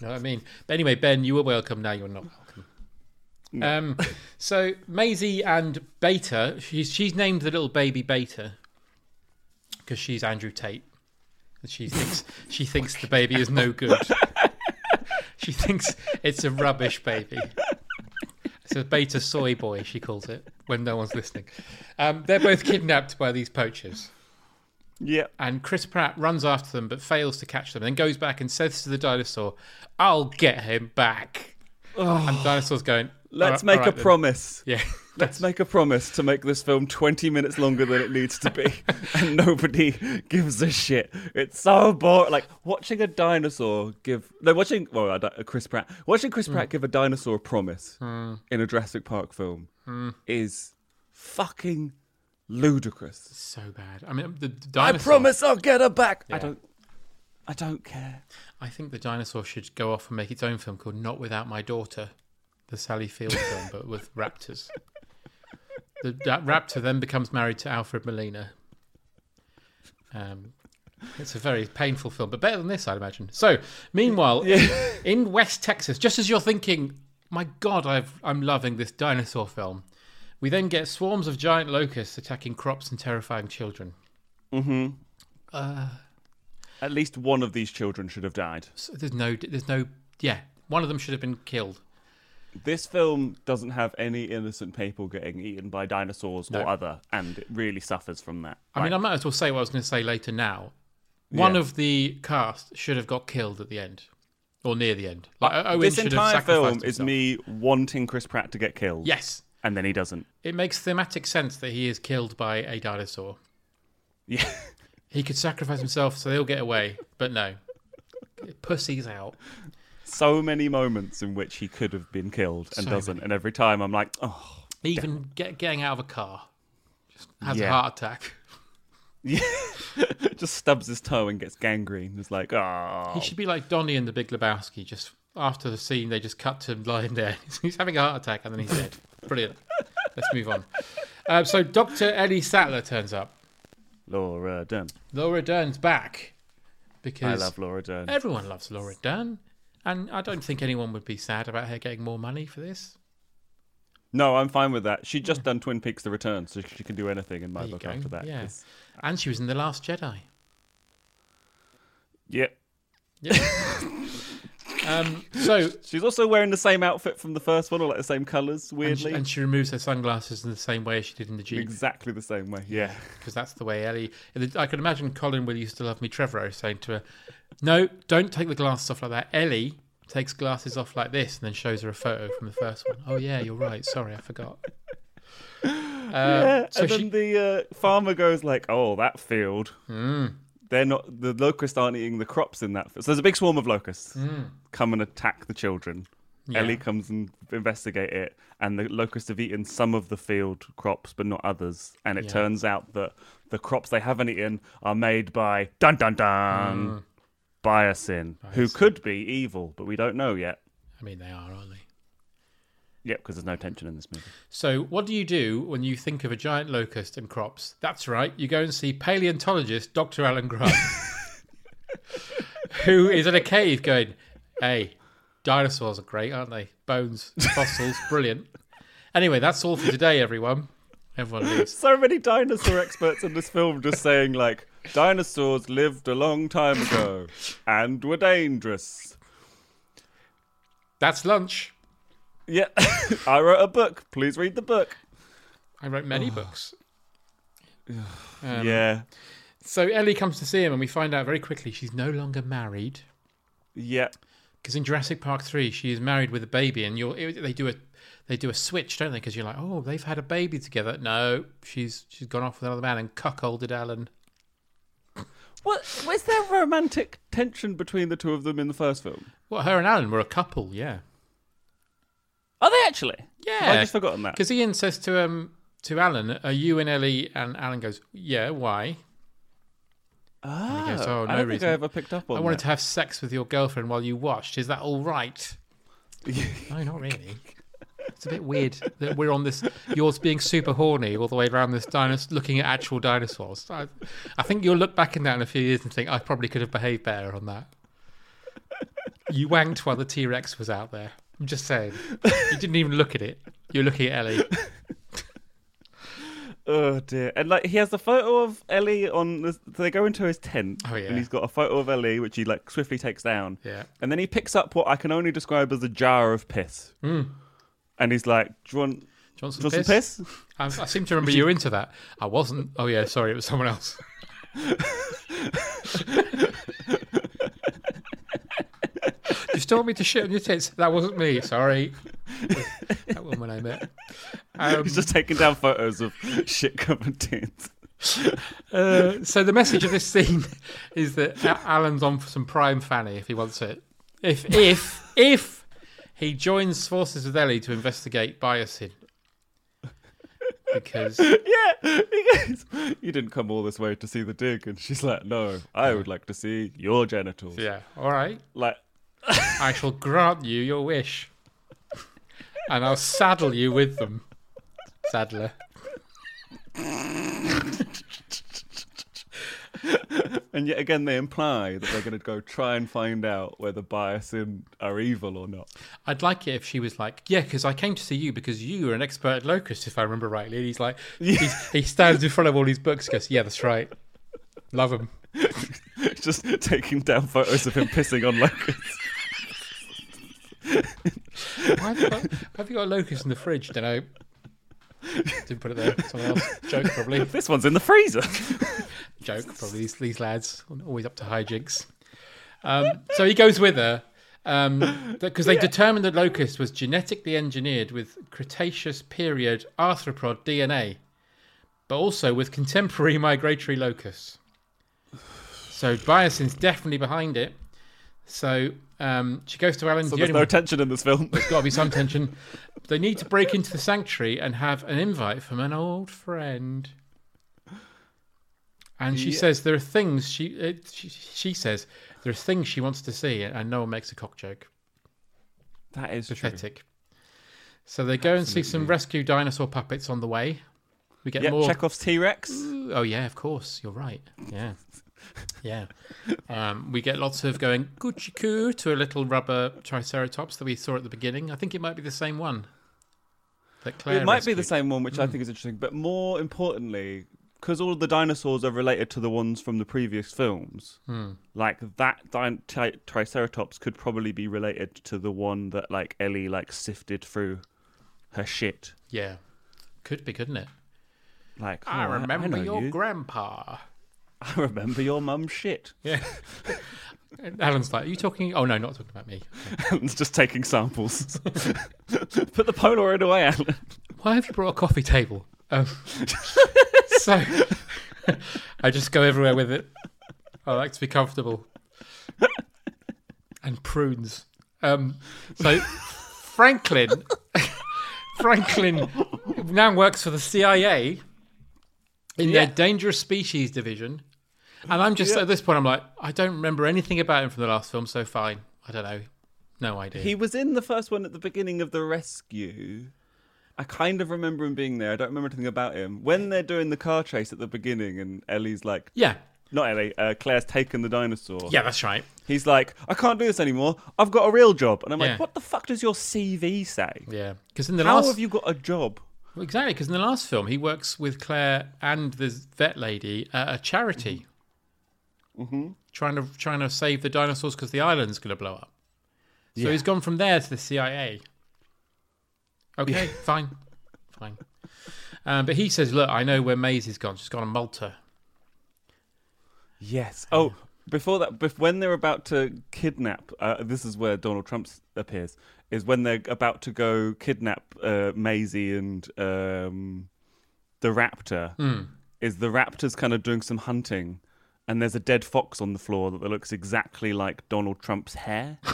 You know what I mean? But anyway, Ben, you were welcome. Now you're not welcome. Um, so Maisie and Beta, she's she's named the little baby Beta because she's Andrew Tate. And She thinks she thinks the baby is no good. she thinks it's a rubbish baby. It's a beta soy boy, she calls it, when no one's listening. Um, they're both kidnapped by these poachers. Yeah, And Chris Pratt runs after them but fails to catch them. Then goes back and says to the dinosaur, I'll get him back. Oh. And dinosaur's going, let's "All make right a then." promise. Yeah. Let's make a promise to make this film 20 minutes longer than it needs to be. and nobody gives a shit. It's so boring. Like, watching a dinosaur give. No, watching. Well, Chris Pratt. Watching Chris Pratt hmm. give a dinosaur a promise hmm. in a Jurassic Park film hmm. is fucking ludicrous. So bad. I mean, the, the I promise I'll get her back. I don't. I don't care. I think the dinosaur should go off and make its own film called Not Without My Daughter, the Sally Field film, but with raptors. The that raptor then becomes married to Alfred Molina. Um, it's a very painful film, but better than this, I'd imagine. So, meanwhile, in, in West Texas, just as you're thinking, my God, I've, I'm loving this dinosaur film, we then get swarms of giant locusts attacking crops and terrifying children. At least one of these children should have died. So there's no, there's no, yeah, one of them should have been killed. This film doesn't have any innocent people getting eaten by dinosaurs No. or other, and it really suffers from that. I mean, I might as well say what I was going to say later now. One Yeah. of the cast should have got killed at the end, or near the end. Like Owen Uh, this should have entire sacrificed film is himself. me wanting Chris Pratt to get killed. Yes, and then he doesn't. it makes thematic sense that he is killed by a dinosaur. Yeah, He could sacrifice himself so they'll get away, but no, pussy's out. so many moments in which he could have been killed and So doesn't, many. and every time I'm like, oh, Even get, getting out of a car, just has a heart attack. Yeah, just stubs his toe and gets gangrene. It's like, oh, He should be like Donnie in The Big Lebowski. Just after the scene, they just cut to him lying there. He's having a heart attack and then he's dead. Brilliant. Let's move on. Uh, so Dr. Ellie Sattler turns up. Laura Dern. Laura Dern's back because I love Laura Dern. everyone loves Laura Dern, and I don't think anyone would be sad about her getting more money for this. No, I'm fine with that. She just done Twin Peaks: The Return, so she can do anything in my book go. after that. Yeah. 'cause- And she was in The Last Jedi. Yep. Yeah. um, so She's also wearing the same outfit from the first one, or like the same colours, and weirdly. she, and she removes her sunglasses in the same way as she did in the Jeep. exactly the same way. Yeah. because that's the way Ellie. I could imagine Colin will used to love me, Trevor, saying to her, "No, don't take the glasses off like that." Ellie takes glasses off like this, and then shows her a photo from the first one. Oh yeah, you're right. Sorry, I forgot. yeah, so and then she- the uh, farmer goes like, "Oh, that field. Hmm. They're not the locusts aren't eating the crops in that field. So there's a big swarm of locusts Hmm. come and attack the children. Ellie comes and investigate it, and the locusts have eaten some of the field crops, but not others. And it Yeah. turns out that the crops they haven't eaten are made by dun dun dun Biosyn, who could be evil, but we don't know yet. I mean, they are, aren't they? Yep, because there's no tension in this movie. So, what do you do when you think of a giant locust and crops? That's right, you go and see paleontologist Dr. Alan Grant, who is in a cave going, Hey, dinosaurs are great, aren't they? Bones, fossils, brilliant. Anyway, that's all for today, everyone. Everyone leaves. So many dinosaur experts in this film just saying like dinosaurs lived a long time ago and were dangerous. That's lunch. Yeah, I wrote a book. Please read the book. I wrote many books. Um, yeah, So Ellie comes to see him, and we find out very quickly she's no longer married. yeah, Because in Jurassic Park three, she is married with a baby, and you're it- they do a they do a switch, don't they? Because you're like, oh, they've had a baby together. No, she's she's gone off with another man and cuckolded Alan. What was there romantic tension between the two of them in the first film? Well, her and Alan were a couple, yeah, Are they actually? yeah. Have I just forgotten that. Because Ian says to um to Alan, "Are you and Ellie?" And Alan goes, "Yeah, why?" Oh, he goes, "Oh, I no don't reason. think I ever picked up on I wanted that. to have sex with your girlfriend while you watched. Is that all right? no, not really. It's a bit weird that we're on this. Yours being super horny all the way around this dinosaur, looking at actual dinosaurs. I, I think you'll look back in that in a few years and think I probably could have behaved better on that. You wanked while the T Rex was out there. I'm just saying. You didn't even look at it. You're looking at Ellie. Oh dear! And like he has the photo of Ellie on. The, so they go into his tent, Oh, yeah. and he's got a photo of Ellie, which he like swiftly takes down. Yeah. And then he picks up what I can only describe as a jar of piss. Hmm. And he's like, "Do you want, Johnson do you want piss? some piss?" I, I seem to remember you were into that. I wasn't. Oh yeah, sorry, it was someone else. you want me to shit on your tits? That wasn't me. Sorry. that woman I met. Um, He's just taking down photos of shit covered tits. uh, so the message of this scene is that Alan's on for some prime fanny if he wants it. If if if he joins forces with Ellie to investigate Biosyn. Because Yeah, he goes, "You didn't come all this way to see the dig," and she's like, "No, I would like to see your genitals." yeah, all right. Like, I shall grant you your wish. And I'll saddle you with them. Saddler. and yet again, they imply that they're going to go try and find out whether Biosyn are evil or not. I'd like it if she was like, yeah, because I came to see you because you are an expert at locust, if I remember rightly. And he's like, he's, he stands in front of all these books, goes, yeah, that's right. Love him. just taking down photos of him pissing on locusts. Why have you got, why have you got a locust in the fridge? Don't know. Didn't put it there. Someone else. Joke, probably. This one's in the freezer. joke. Probably these, these lads always up to hijinks. Um, so he goes with her because they determined that locust was genetically engineered with Cretaceous period arthropod DNA, but also with contemporary migratory locusts. So Biosyn's definitely behind it. So um, she goes to Alan. so the there's no one- tension in this film. there's got to be some tension. They need to break into the sanctuary and have an invite from an old friend. And she Yeah. says there are things she, it, she she says there are things she wants to see, and no one makes a cock joke. That is true. Pathetic. So they go and see some rescue dinosaur puppets on the way. We get Yeah, more. Chekhov's T Rex. Oh yeah, of course. You're right. Yeah, yeah. Um, we get lots of going Gucci coo to a little rubber triceratops that we saw at the beginning. I think it might be the same one. That Claire It might be the same one, which I think is interesting. But more importantly, because all the dinosaurs are related to the ones from the previous films, like that di- tri- Triceratops could probably be related to the one that like Ellie like sifted through her shit. Yeah, could be, couldn't it? Like I oh, remember know your you. grandpa. I remember your mum's shit. Yeah. And Alan's like, "Are you talking? Oh no, not talking about me. Alan's just taking samples. Put the Polaroid away, Alan. Why have you brought a coffee table? Um, so I just go everywhere with it. I like to be comfortable. And prunes. Um, so Franklin, Franklin now works for the CIA in Yeah. their dangerous species division. And I'm just at this point, I'm like, I don't remember anything about him from the last film, so fine. I don't know. No idea. He was in the first one at the beginning of the rescue. I kind of remember him being there. I don't remember anything about him. When they're doing the car chase at the beginning, and Ellie's like, yeah. not Ellie, uh, Claire's taken the dinosaur. Yeah, that's right. He's like, I can't do this anymore. I've got a real job. And I'm Yeah. like, what the fuck does your CV say? Yeah. Because in the How last. How have you got a job? Well, exactly, because in the last film, he works with Claire and the vet lady at a charity, mm-hmm. trying to trying to save the dinosaurs because the island's going to blow up. So he's gone from there to the CIA. Okay, fine, fine. Um, but he says, "Look, I know where Maisie's gone. She's gone to Malta." Yes. Oh, before that, when they're about to kidnap, uh, this is where Donald Trump appears. Is when they're about to go kidnap uh, Maisie and um, the raptor. Hmm. Is the raptor's kind of doing some hunting, and there's a dead fox on the floor that looks exactly like Donald Trump's hair.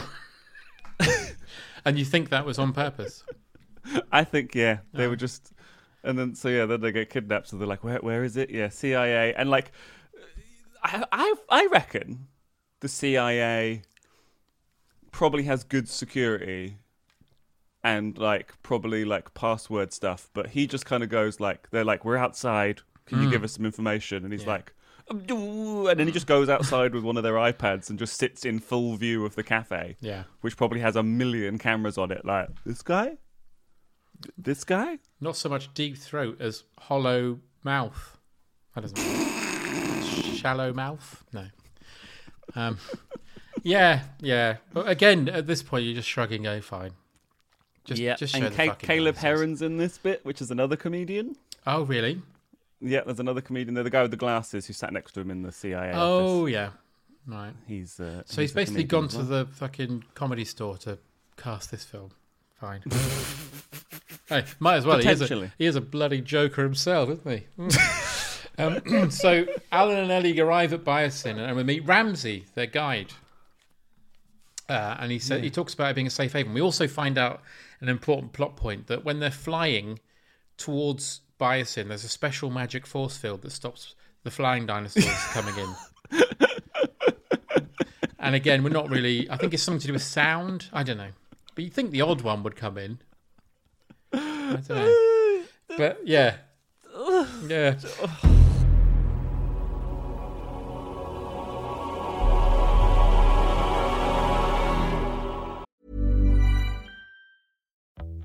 And you think that was on purpose? I think yeah, they Oh. were just, and then so yeah, then they get kidnapped. So they're like, where where is it? Yeah, CIA, and like, I I I reckon the CIA probably has good security and like probably like password stuff, but he just kind of goes like, they're like, we're outside. Can you hmm. give us some information? And he's like. And then he just goes outside with one of their iPads and just sits in full view of the cafe Yeah. which probably has a million cameras on it. Like this guy, this guy. Not so much deep throat as hollow mouth. That doesn't. Shallow mouth? No. Um, yeah, yeah. But again, at this point, you're just shrugging, going, fine. Just, just and Caleb. Hearon's in this bit, which is another comedian. Oh, really? Yeah, there's another comedian there, the guy with the glasses who sat next to him in the CIA Oh, office. yeah. Right. He's uh, So he's a basically gone to well. the fucking comedy store to cast this film. Fine. hey, might as well. He is, a, he is a bloody joker himself, isn't he? Um, so Alan and Ellie arrive at Biosyn and we meet Ramsey, their guide. Uh, and he said he talks about it being a safe haven. We also find out an important plot point that when they're flying towards Biosyn, there's a special magic force field that stops the flying dinosaurs coming in. And again, we're not really. I think it's something to do with sound. I don't know. But you'd think the odd one would come in. I don't know. But yeah. Yeah.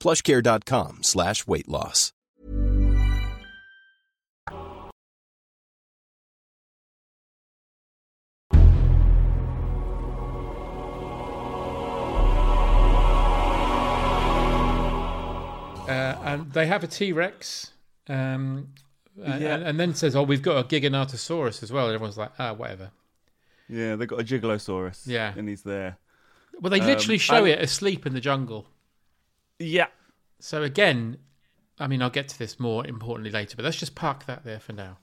plushcare.com slash weight loss. Uh, and they have a T Rex. Um, And, Yeah. and, and then says, "Oh, we've got a Giganotosaurus as well." And everyone's like, "Ah, whatever." Yeah, they've got a Gigalosaurus. Yeah. and he's there. Well, they Um, literally show and- it asleep in the jungle. Yeah. So again, I mean, I'll get to this more importantly later, but let's just park that there for now.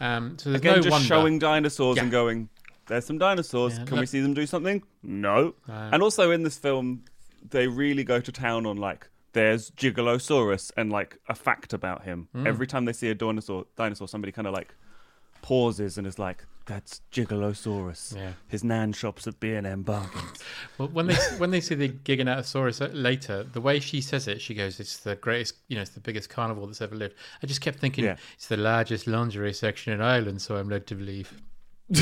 Um, so there's Again, no just wonder. showing dinosaurs Yeah. and going, "There's some dinosaurs. Yeah, Can look- we see them do something?" No. No. And also in this film, they really go to town on like, "There's Gigalosaurus," and like a fact about him. Mm. Every time they see a dinosaur, dinosaur, somebody kind of like pauses and is like, "That's Gigalosaurus. Yeah. His nan shops at B and M bargains." Well, when they when they see the Giganotosaurus later, the way she says it, she goes, "It's the greatest, you know, it's the biggest carnivore that's ever lived." I just kept thinking, Yeah. "It's the largest lingerie section in Ireland," so I'm led to believe.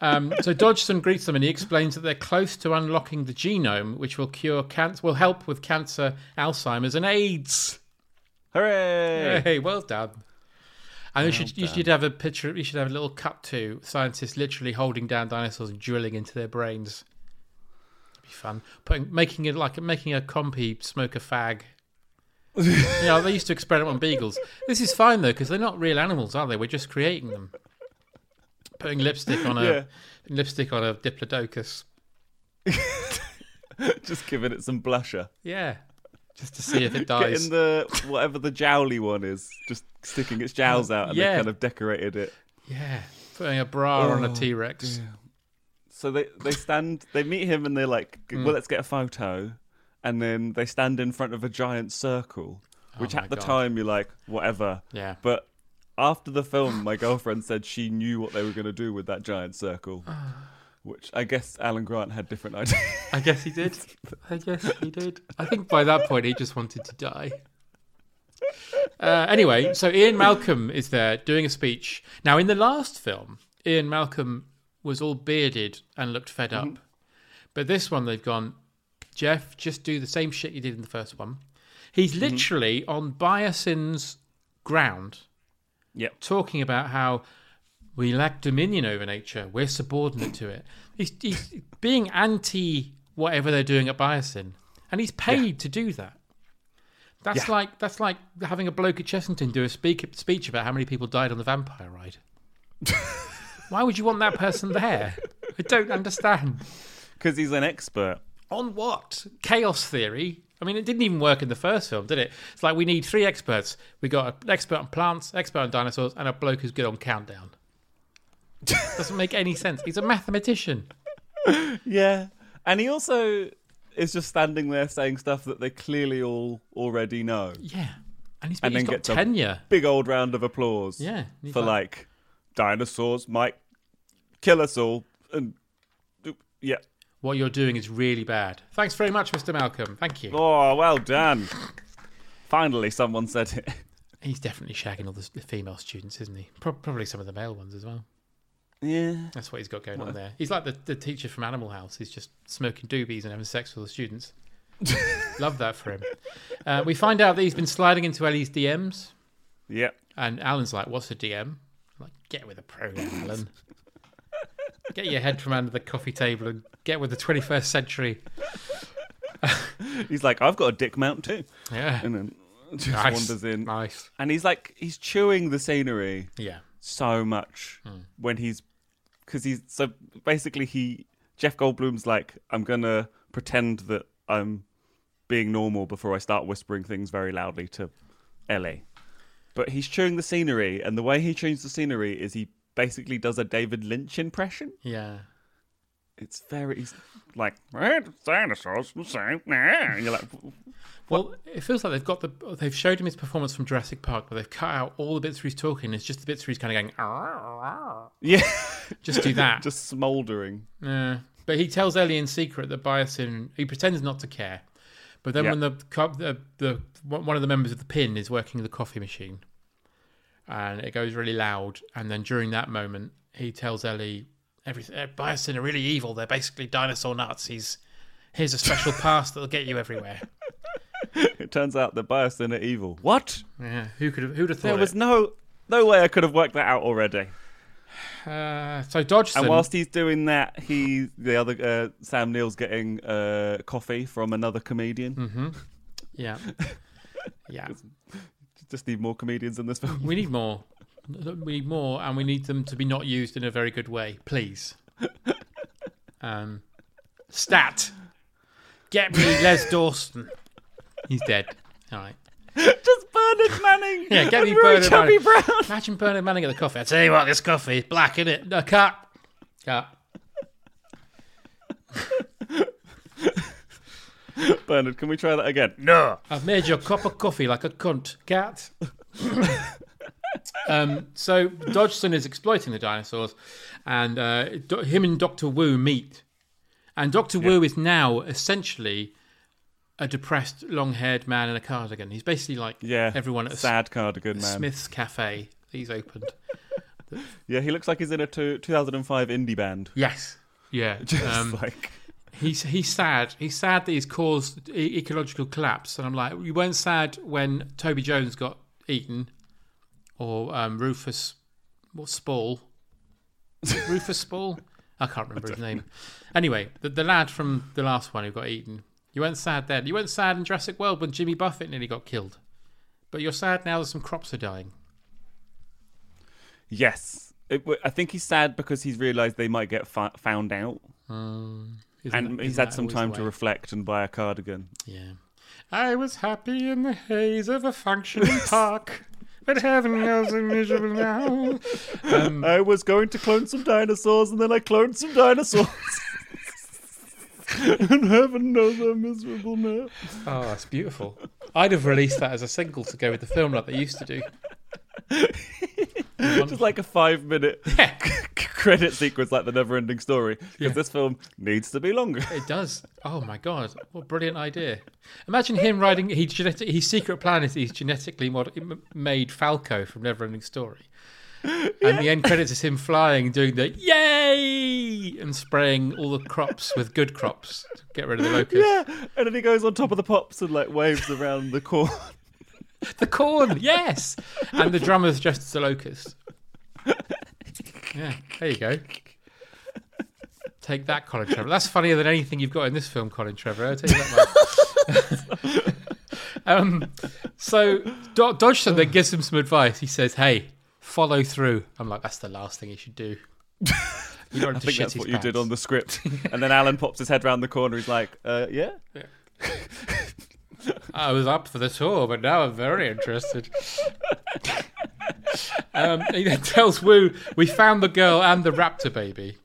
um, so Dodgson greets them and he explains that they're close to unlocking the genome, which will cure cancer, will help with cancer, Alzheimer's, and AIDS. Hooray! Hey, well done. And you should you should have a picture. You should have a little cut to scientists literally holding down dinosaurs and drilling into their brains. It'd be fun. Putting making it like making a compy smoke a fag. you know, they used to experiment on beagles. This is fine though because they're not real animals, are they? We're just creating them. Putting lipstick on a Yeah. lipstick on a diplodocus. just giving it some blusher. Yeah, just to see if it dies. Getting the whatever the jowly one is, just sticking its jowls out, and Yeah. they kind of decorated it. Yeah, putting a bra on a Oh, T Rex. So they they stand, they meet him, and they're like, Mm. "Well, let's get a photo." And then they stand in front of a giant circle, which Oh at the God. time you're like, "Whatever." Yeah. But after the film, my girlfriend said she knew what they were going to do with that giant circle, which I guess Alan Grant had different ideas. I guess he did. I guess he did. I think by that point he just wanted to die. Uh, anyway, so Ian Malcolm is there doing a speech. Now, in the last film, Ian Malcolm was all bearded and looked fed up. But this one, they've gone, Jeff, just do the same shit you did in the first one. He's literally on Biosyn's ground Yep. talking about how we lack dominion over nature. We're subordinate to it. He's, he's being anti whatever they're doing at Biosyn, and he's paid to do that. That's Yeah. like that's like having a bloke at Chessington do a speak, speech about how many people died on the vampire ride. Why would you want that person there? I don't understand. Because he's an expert. On what? Chaos theory? I mean, it didn't even work in the first film, did it? It's like we need three experts. We got an expert on plants, expert on dinosaurs, and a bloke who's good on countdown. Doesn't make any sense. He's a mathematician. Yeah. And he also is just standing there saying stuff that they clearly all already know. Yeah. And he's, And he's then got gets a tenure. big old round of applause. Yeah, For like- like, dinosaurs might kill us all. And yeah. What you're doing is really bad. Thanks very much, Mr. Malcolm. Thank you. Oh, well done. Finally, someone said it. He's definitely shagging all the, the female students, isn't he? Pro- probably some of the male ones as well. Yeah. That's what he's got going on there. He's like the, the teacher from Animal House. He's just smoking doobies and having sex with the students. Love that for him. Uh, we find out that he's been sliding into Ellie's DMs. Yep. And Alan's like, "What's a DM?" I'm like, get with the program, Alan. get your head from under the coffee table and get with the 21st century. He's like, I've got a dick mount too. Yeah. And then just Nice. wanders in. Nice. And he's like, he's chewing the scenery. Yeah. So much Hmm. when he's, because he's, so basically he, Jeff Goldblum's like, I'm to pretend that I'm being normal before I start whispering things very loudly to Ellie. But he's chewing the scenery, and the way he chews the scenery is he basically does a David Lynch impression. Yeah. It's very, like, "Right, dinosaurs, same. nah." And you're like, Well, it feels like they've got the they've showed him his performance from Jurassic Park, but they've cut out all the bits where he's talking. It's just the bits where he's kind of going, "Arr, yeah, just do that. just smouldering. Yeah. But he tells Ellie in secret that Biosyn, he pretends not to care. But then Yeah. when the, the the one of the members of the pin is working the coffee machine, and it goes really loud, and then during that moment he tells Ellie, "Everything uh, Biosyn are really evil. They're basically dinosaur Nazis. Here's a special pass that'll get you everywhere." it turns out that Biosyn are evil. What? Yeah, who could have who'd have thought There was it? no no way I could have worked that out already. Uh, so Dodgson. And whilst he's doing that, he the other uh, Sam Neill's getting uh, coffee from another comedian. Mm-hmm. Yeah. Yeah. Just need more comedians in this film. We need more. We need more, and we need them to be not used in a very good way, please. Um, stat. Get me Les Dawson. He's dead. All right. Just Bernard Manning. Yeah, get me and Bernard Chubby Manning. Brown. Imagine Bernard Manning at the coffee. I tell you what, this coffee is black, isn't it? No, cut. Cut. Bernard, can we try that again? No. I've made your cup of coffee like a cunt. Cat. um, so Dodgson is exploiting the dinosaurs, and uh, do- him and Doctor Wu meet, and Doctor Wu is now essentially a depressed, long-haired man in a cardigan. He's basically like Yeah, everyone at a sad cardigan man. Smith's Cafe. He's opened. Yeah, he looks like he's in a two, 2005 indie band. Yes. Yeah. Just um, like he's he's sad. He's sad that he's caused e- ecological collapse. And I'm like, you weren't sad when Toby Jones got eaten, or um, Rufus, what Spall? Rufus Spall? I can't remember his name. Anyway, the, the lad from the last one who got eaten. You weren't sad then. You weren't sad in Jurassic World when Jimmy Buffett nearly got killed. But you're sad now that some crops are dying. Yes. It, I think he's sad because he's realised they might get fi- found out. Um, and that- he's had some time to reflect and buy a cardigan. Yeah. I was happy in the haze of a functioning park, but heaven knows I'm miserable now. Um, I was going to clone some dinosaurs and then I cloned some dinosaurs. and heaven knows I'm miserable now. Oh, that's beautiful. I'd have released that as a single to go with the film like they used to do. Just like a five minute credit sequence like the never ending story. Because Yeah. this film needs to be longer. It does. Oh my god, what a brilliant idea! Imagine him riding. He genetic. His secret plan is he's genetically mod- made Falkor from Neverending Story, and the end credits is him flying, doing the yay and spraying all the crops with good crops to get rid of the locusts. Yeah, and then he goes on top of the pops and like waves around the corn. The corn, yes, and the drummer's dressed as a locust. Yeah, there you go. Take that, Colin Trevorrow. That's funnier than anything you've got in this film, Colin Trevorrow. I'll tell you that um, so Do- Dodgson then gives him some advice. He says, "Hey, follow through." I'm like, "That's the last thing you should do." You don't I to think that's what you did on the script. and then Alan pops his head round the corner. He's like, uh, "Yeah." I was up for the tour, but now I'm very interested. Um, he then tells Wu, "We found the girl and the raptor baby."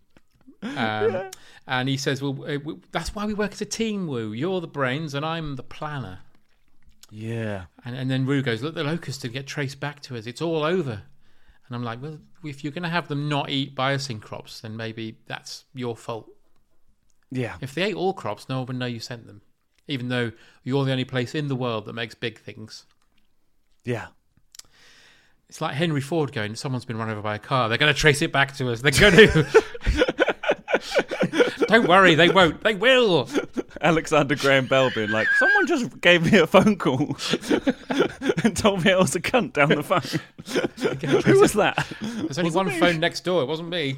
Um, And he says, "Well, w- that's why we work as a team, Wu. You're the brains, and I'm the planner." Yeah. And, and then Wu goes, "Look, the locusts did get traced back to us. It's all over." And I'm like, "Well, if you're going to have them not eat biosyn crops, then maybe that's your fault. Yeah. If they ate all crops, no one would know you sent them, even though you're the only place in the world that makes big things." Yeah. It's like Henry Ford going, someone's been run over by a car. They're going to trace it back to us. They're going to. Don't worry, they won't. They will. Alexander Graham Bell being like, someone just gave me a phone call and told me I was a cunt down the phone. Who was that? There's only one me. phone next door. It wasn't me.